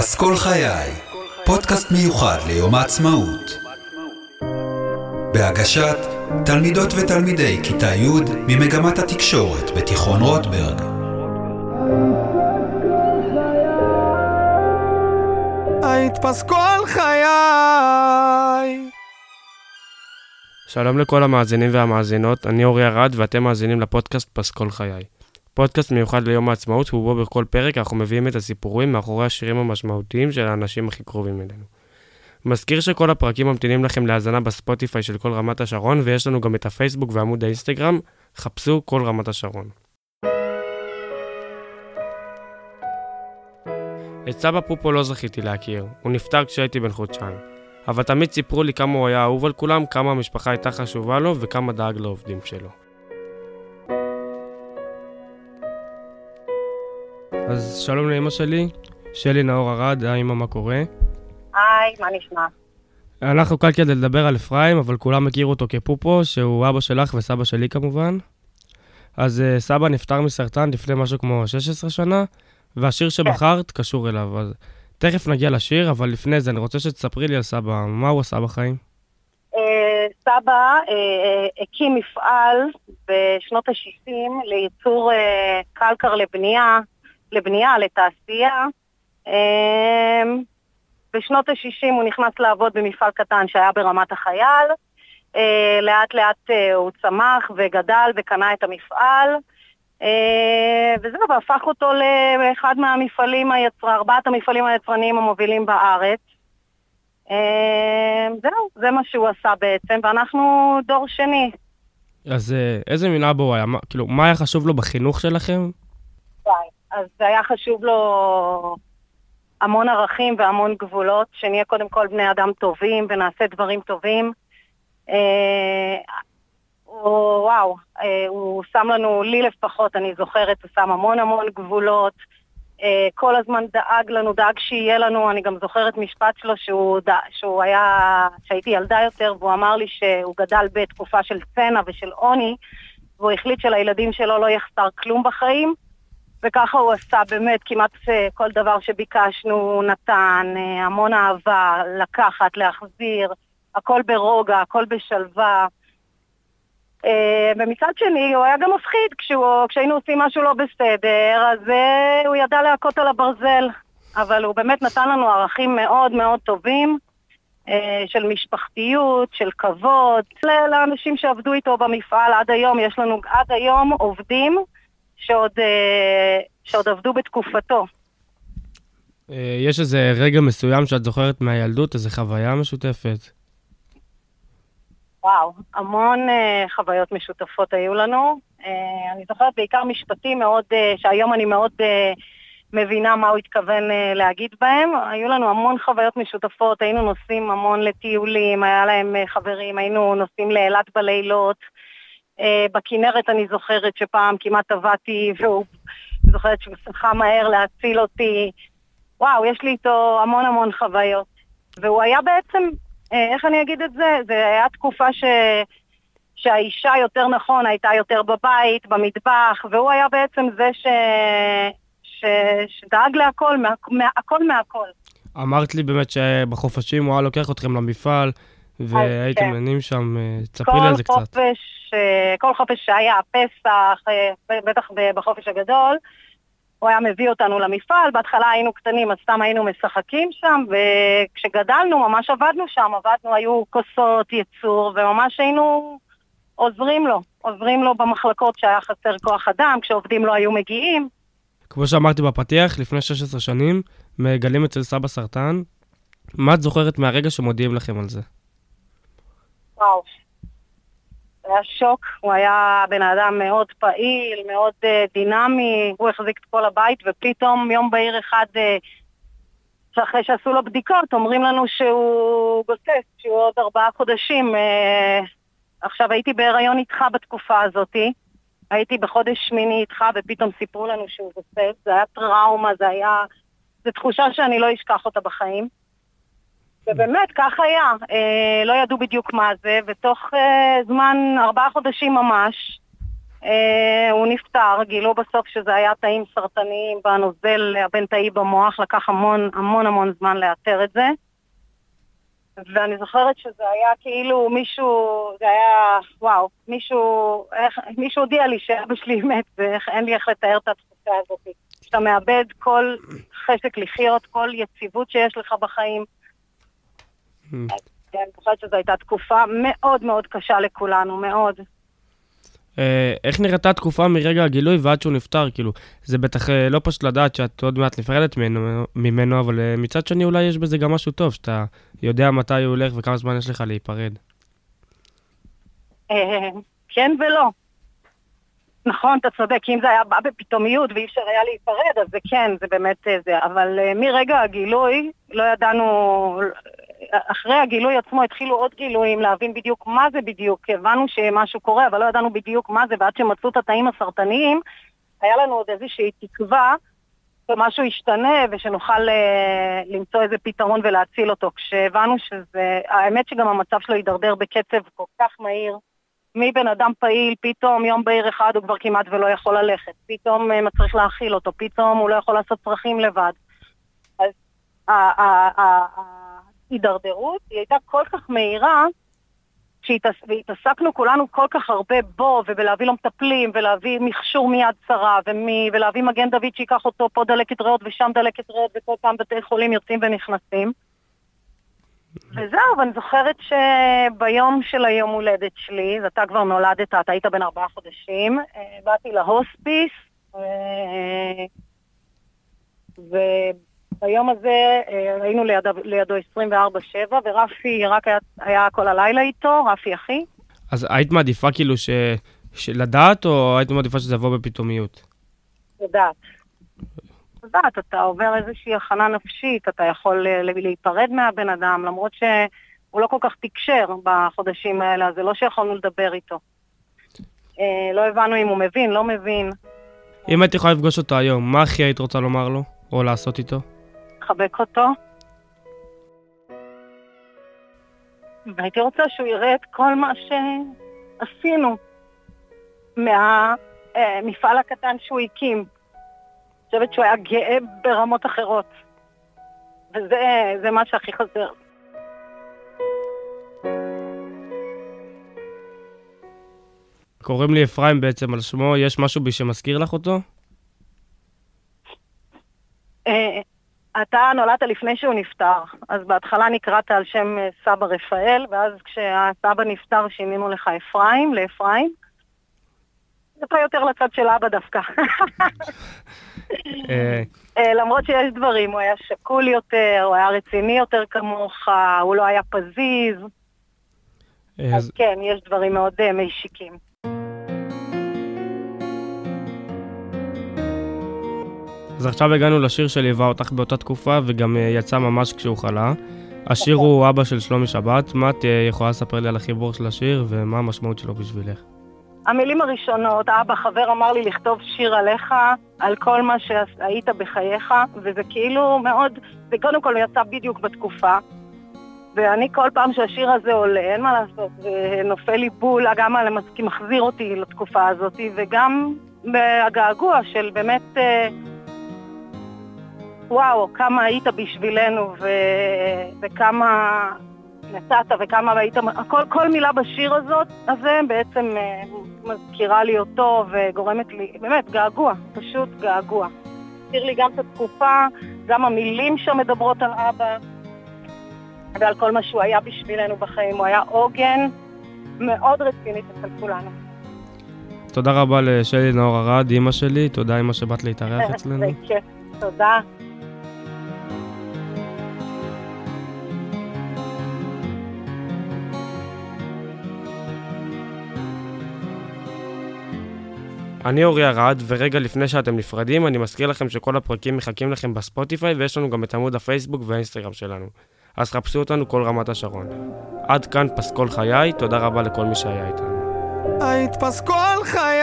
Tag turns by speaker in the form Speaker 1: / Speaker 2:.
Speaker 1: פסקול חיי, פודקאסט מיוחד ליום העצמאות. בהגשת תלמידות ותלמידי כיתה י' ממגמת התקשורת בתיכון רוטברג.
Speaker 2: היית פסקול חיי.
Speaker 3: שלום לכל המאזינים והמאזינות, אני אורי ארד ואתם מאזינים לפודקאסט פסקול חיי. פודקאסט מיוחד ליום העצמאות, ובו בכל פרק אנחנו מביאים את הסיפורים מאחורי השירים המשמעותיים של האנשים הכי קרובים אלינו. מזכיר שכל הפרקים ממתינים לכם להאזנה בספוטיפיי של כל רמת השרון, ויש לנו גם את הפייסבוק ועמוד האינסטגרם, חפשו כל רמת השרון. את סבא פופו לא זכיתי להכיר, הוא נפטר כשהייתי בן חודשיים. אבל תמיד סיפרו לי כמה הוא היה אהוב על כולם, כמה המשפחה הייתה חשובה לו וכמה דאג לעובדים שלו. אז שלום לאמא שלי, שלי נאור ארד, היי אמא, מה קורה?
Speaker 4: היי, מה נשמע?
Speaker 3: אנחנו כאן כדי לדבר על אפרים, אבל כולם הכירו אותו כפופו, שהוא אבא שלך וסבא שלי כמובן. אז uh, סבא נפטר מסרטן לפני משהו כמו 16 שנה, והשיר שבחרת קשור אליו. אז תכף נגיע לשיר, אבל לפני זה אני רוצה שתספרי לי על סבא, מה הוא עשה בחיים?
Speaker 4: אה, סבא אה, הקים מפעל בשנות ה-60 לייצור קלקר לבנייה, לבנייה, לתעשייה. אה, בשנות ה-60 הוא נכנס לעבוד במפעל קטן שהיה ברמת החייל. אה, לאט לאט אה, הוא צמח וגדל וקנה את המפעל. אה, וזהו, והפך אותו לאחד מהמפעלים היצר... ארבעת המפעלים היצרניים המובילים בארץ. זהו, זה מה שהוא עשה בעצם, ואנחנו דור שני.
Speaker 3: אז איזה מין אבא הוא היה? מה, כאילו, מה היה חשוב לו בחינוך שלכם?
Speaker 4: אז היה חשוב לו המון ערכים והמון גבולות, שנהיה קודם כל בני אדם טובים ונעשה דברים טובים. אה, הוא, וואו, אה, הוא שם לנו, לי לפחות, אני זוכרת, הוא שם המון המון גבולות. אה, כל הזמן דאג לנו, דאג שיהיה לנו, אני גם זוכרת משפט שלו שהוא, דא, שהוא היה, שהייתי ילדה יותר, והוא אמר לי שהוא גדל בתקופה של צנע ושל עוני, והוא החליט שלילדים שלו לא יחסר כלום בחיים, וככה הוא עשה באמת כמעט אה, כל דבר שביקשנו, הוא נתן, אה, המון אהבה, לקחת, להחזיר, הכל ברוגע, הכל בשלווה. אה, ומצד שני, הוא היה גם מפחיד, כשהיינו עושים משהו לא בסדר, אז הוא ידע להכות על הברזל. אבל הוא באמת נתן לנו ערכים מאוד מאוד טובים, של משפחתיות, של כבוד. לאנשים שעבדו איתו במפעל עד היום, יש לנו עד היום עובדים שעוד, uh, שעוד עבדו בתקופתו.
Speaker 3: יש איזה רגע מסוים שאת זוכרת מהילדות, איזה חוויה משותפת?
Speaker 4: וואו, המון uh, חוויות משותפות היו לנו. אני זוכרת בעיקר משפטים מאוד, שהיום אני מאוד מבינה מה הוא התכוון להגיד בהם. היו לנו המון חוויות משותפות, היינו נוסעים המון לטיולים, היה להם חברים, היינו נוסעים לאילת בלילות. Uh, בכנרת אני זוכרת שפעם כמעט טבעתי, והוא זוכרת שהוא שחה מהר להציל אותי. וואו, יש לי איתו המון המון חוויות. והוא היה בעצם איך אני אגיד את זה? זה היה תקופה ש... שהאישה יותר נכון הייתה יותר בבית, במטבח, והוא היה בעצם זה ש... ש... שדאג להכל, מה... מה... הכל מהכל.
Speaker 3: אמרת לי באמת שבחופשים הוא היה לוקח אתכם למפעל, והייתם כן. עניינים שם, תספרי לי על זה קצת.
Speaker 4: חופש, כל חופש שהיה, פסח, בטח בחופש הגדול, הוא היה מביא אותנו למפעל, בהתחלה היינו קטנים, אז סתם היינו משחקים שם, וכשגדלנו ממש עבדנו שם, עבדנו, היו כוסות, ייצור, וממש היינו עוזרים לו, עוזרים לו במחלקות שהיה חסר כוח אדם, כשעובדים לא היו מגיעים.
Speaker 3: כמו שאמרתי בפתיח, לפני 16 שנים, מגלים אצל סבא סרטן. מה את זוכרת מהרגע שמודיעים לכם על זה?
Speaker 4: וואו, היה שוק, הוא היה בן אדם מאוד פעיל, מאוד uh, דינמי, הוא החזיק את כל הבית, ופתאום יום בהיר אחד, uh, שאחרי שעשו לו בדיקות, אומרים לנו שהוא גוסס, שהוא עוד ארבעה חודשים. Uh, עכשיו, הייתי בהיריון איתך בתקופה הזאתי, הייתי בחודש שמיני איתך, ופתאום סיפרו לנו שהוא גוסס, זה היה טראומה, זה היה... זו תחושה שאני לא אשכח אותה בחיים. ובאמת, כך היה. אה, לא ידעו בדיוק מה זה, ותוך אה, זמן, ארבעה חודשים ממש, אה, הוא נפטר, גילו בסוף שזה היה תאים סרטניים בנוזל הבין-תאי במוח, לקח המון המון המון זמן לאתר את זה. ואני זוכרת שזה היה כאילו מישהו, זה היה, וואו, מישהו, איך, מישהו הודיע לי שאבא שלי מת, ואין לי איך לתאר את התחושה הזאת. שאתה מאבד כל חשק לחיות, כל יציבות שיש לך בחיים.
Speaker 3: Hmm.
Speaker 4: אני חושבת שזו הייתה תקופה מאוד מאוד קשה לכולנו, מאוד.
Speaker 3: אה, איך נראתה התקופה מרגע הגילוי ועד שהוא נפטר? כאילו, זה בטח אה, לא פשוט לדעת שאת עוד מעט נפרדת ממנו, ממנו, אבל אה, מצד שני אולי יש בזה גם משהו טוב, שאתה יודע מתי הוא הולך וכמה זמן יש לך להיפרד.
Speaker 4: כן ולא. נכון, אתה צודק, אם זה היה בא בפתאומיות ואי אפשר היה להיפרד, אז זה כן, זה באמת זה. אבל מרגע הגילוי, לא ידענו, אחרי הגילוי עצמו התחילו עוד גילויים להבין בדיוק מה זה בדיוק. הבנו שמשהו קורה, אבל לא ידענו בדיוק מה זה, ועד שמצאו את התאים הסרטניים, היה לנו עוד איזושהי תקווה שמשהו ישתנה ושנוכל אה, למצוא איזה פתרון ולהציל אותו. כשהבנו שזה, האמת שגם המצב שלו הידרדר בקצב כל כך מהיר. מבן אדם פעיל, פתאום יום בהיר אחד הוא כבר כמעט ולא יכול ללכת, פתאום uh, מצריך להאכיל אותו, פתאום הוא לא יכול לעשות צרכים לבד. אז ההידרדרות היא הייתה כל כך מהירה, והתעסקנו כולנו כל כך הרבה בו, ובלהביא לו מטפלים, ולהביא מכשור מיד צרה, ומי, ולהביא מגן דוד שייקח אותו, פה דלקת ריאות ושם דלקת ריאות, וכל פעם בתי חולים יוצאים ונכנסים. וזהו, ואני זוכרת שביום של היום הולדת שלי, ואתה כבר נולדת, אתה היית בן ארבעה חודשים, אה, באתי להוספיס, וביום הזה אה, היינו לידו, לידו 24-7, ורפי רק היה, היה כל הלילה איתו, רפי אחי.
Speaker 3: אז היית מעדיפה כאילו ש... לדעת, או היית מעדיפה שזה יבוא בפתאומיות?
Speaker 4: לדעת. יודעת, אתה עובר איזושהי הכנה נפשית, אתה יכול אה, להיפרד מהבן אדם, למרות שהוא לא כל כך תקשר בחודשים האלה, אז זה לא שיכולנו לדבר איתו. אה, לא הבנו אם הוא מבין, לא מבין.
Speaker 3: אם היית יכולה לפגוש אותו היום, מה הכי היית רוצה לומר לו, או לעשות איתו?
Speaker 4: לחבק אותו. והייתי רוצה שהוא יראה את כל מה שעשינו מהמפעל אה, הקטן שהוא הקים. חושבת שהוא היה גאה ברמות אחרות. וזה מה שהכי חסר.
Speaker 3: קוראים לי אפרים בעצם על שמו, יש משהו בי שמזכיר לך אותו?
Speaker 4: אה, אתה נולדת לפני שהוא נפטר, אז בהתחלה נקראת על שם אה, סבא רפאל, ואז כשהסבא נפטר שינינו לך אפרים, לאפרים. אתה יותר לצד של אבא דווקא.
Speaker 3: אה,
Speaker 4: אה, למרות שיש דברים, הוא היה שקול יותר, הוא היה רציני יותר כמוך, הוא לא היה פזיז. אז כן, יש דברים מאוד משיקים.
Speaker 3: אז עכשיו הגענו לשיר שליווה אותך באותה תקופה וגם יצא ממש כשהוא חלה. השיר. הוא אבא של שלומי שבת, מה את יכולה לספר לי על החיבור של השיר ומה המשמעות שלו בשבילך?
Speaker 4: המילים הראשונות, אבא חבר אמר לי לכתוב שיר עליך, על כל מה שהיית בחייך, וזה כאילו מאוד, זה קודם כל יצא בדיוק בתקופה. ואני כל פעם שהשיר הזה עולה, אין מה לעשות, זה נופל לי בול, גם על מחזיר אותי לתקופה הזאת, וגם הגעגוע של באמת, אה, וואו, כמה היית בשבילנו, ו... וכמה נתת וכמה היית, כל, כל מילה בשיר הזאת, הזה בעצם אה, מזכירה לי אותו וגורמת לי, באמת, געגוע, פשוט געגוע. הזכיר לי גם את התקופה, גם המילים שם מדברות על אבא ועל כל מה שהוא היה בשבילנו בחיים. הוא היה עוגן מאוד רצינית אצל כולנו.
Speaker 3: תודה רבה לשלי נאור ארד, אימא שלי, תודה אימא שבאת להתארח אצלנו.
Speaker 4: זה כיף, תודה.
Speaker 3: אני אורי ארד, ורגע לפני שאתם נפרדים, אני מזכיר לכם שכל הפרקים מחכים לכם בספוטיפיי, ויש לנו גם את עמוד הפייסבוק והאינסטגרם שלנו. אז חפשו אותנו כל רמת השרון. עד כאן פסקול חיי, תודה רבה לכל מי שהיה איתנו.
Speaker 2: היית פסקול חיי